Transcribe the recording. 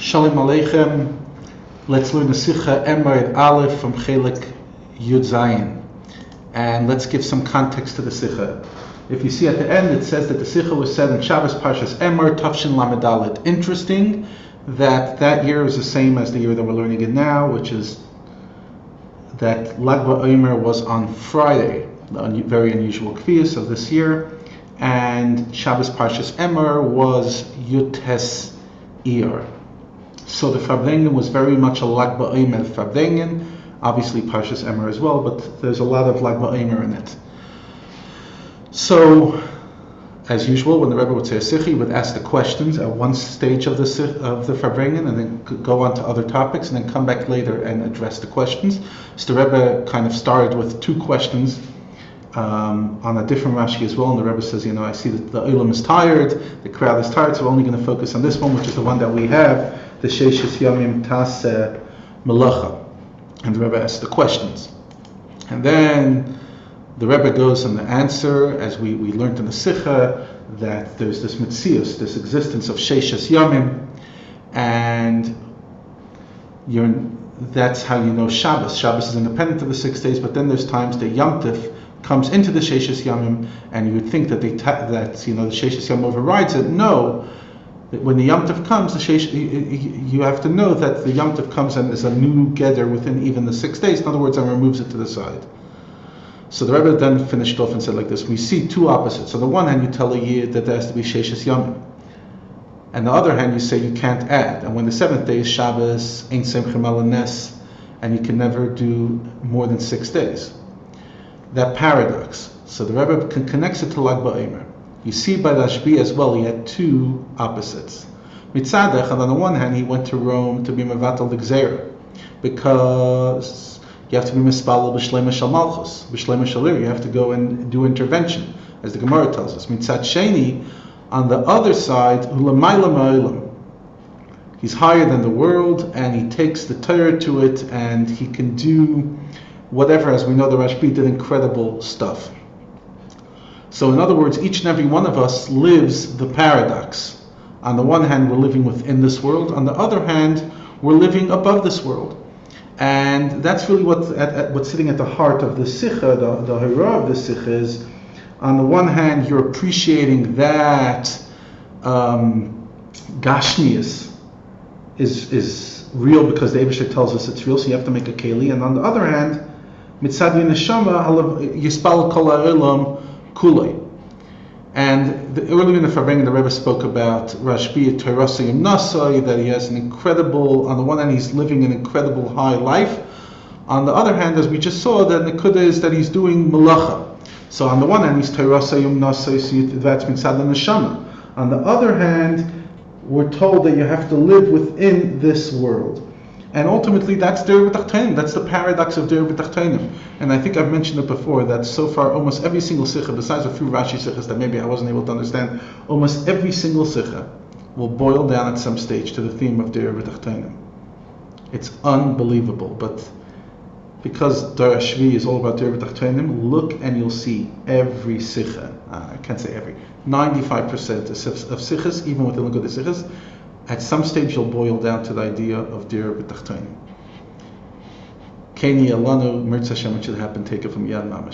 Shalom Aleichem. Let's learn the Sikha Emor Aleph from Chelik Yud Zayin. And let's give some context to the Sikha. If you see at the end, it says that the Sikha was said in Shabbos Parshas Emor Tafshin Lamedalit. Interesting that that year is the same as the year that we're learning it now, which is that Lag BaOmer was on Friday, the very unusual kvias of this year, and Shabbos Parshas Emor was Yutes Iyar. So the Farbrengen was very much a Lag BaOmer Farbrengen, obviously Parshas Emor as well, but there's a lot of Lag BaOmer in it. So, as usual, when the Rebbe would say a he would ask the questions at one stage of the of the Farbrengen, and then go on to other topics, and then come back later and address the questions. So the Rebbe kind of started with two questions um, on a different Rashi as well, and the Rebbe says, you know, I see that the Ulam is tired, the crowd is tired, so we're only going to focus on this one, which is the one that we have, the Sheishis Yamim Tas Melacha. And the Rebbe asks the questions. And then the Rebbe goes on the answer, as we, we learned in the Sikha, that there's this mitzius, this existence of Sheishas Yamim, and that's how you know Shabbos. Shabbos is independent of the six days, but then there's times that Yom Tif comes into the Sheishas Yamim, and you would think that they ta- that you know the Sheishas Yamim overrides it. No, when the Yom Tif comes, the you, have to know that the Yom Tif comes and is a new gather within even the six days. In other words, and removes it to the side. So the Rebbe then finished off and said like this: We see two opposites. On the one hand, you tell a year that there has to be Sheishas Yamim. And the other hand, you say you can't add. And when the seventh day is Shabbos, Semchem Ala Nes, and you can never do more than six days. That paradox. So the Rebbe connects it to Lag BaOmer. You see by the Rashbi as well, he had two opposites. Mitzadech, on the one hand, he went to Rome to be Mavatal Gzera, because you have to be Mispalal B'Shlema Shal Malchus, B'Shlema Shalir, you have to go and do intervention, as the Gemara tells us. Mitzad Sheni, on the other side, Ulamayla Ma'ilam. He's higher than the world, and he takes the Torah to it, and he can do whatever. As we know, the Rashbi did incredible stuff. So, in other words, each and every one of us lives the paradox. On the one hand, we're living within this world. On the other hand, we're living above this world. And that's really what at, at, what's sitting at the heart of the sikha, the, the hira of the sikha is, on the one hand, you're appreciating that um, is is real because the Abishah tells us it's real, so you have to make a keli. And on the other hand, mitzad neshama yispal kol kulei. And the, earlier in the Farbrengen, the Rebbe spoke about Rashbi Torasayim Nasai, that he has an incredible, on the one hand, he's living an incredible high life. On the other hand, as we just saw, the Nikuda is that he's doing malacha. So on the one hand, he's Torasayim Nasai, so that's mitzad neshama. On the other hand, we're told that you have to live within this world. And ultimately, that's Der That's the paradox of Der B'Tachtonim. And I think I've mentioned it before that so far, almost every single sikha, besides a few Rashi sikhas that maybe I wasn't able to understand, almost every single sikha will boil down at some stage to the theme of Der B'Tachtonim. It's unbelievable. But because Dar Shvi is all about Der B'Tachtonim, look and you'll see every sikha, uh, I can't say every, 95% of, sikhas, even within the sikhas, at some stage you'll boil down to the idea of dir b'tachtonim. Keni alanu, mirtz Hashem, it should happen, take it from Yad Mamash.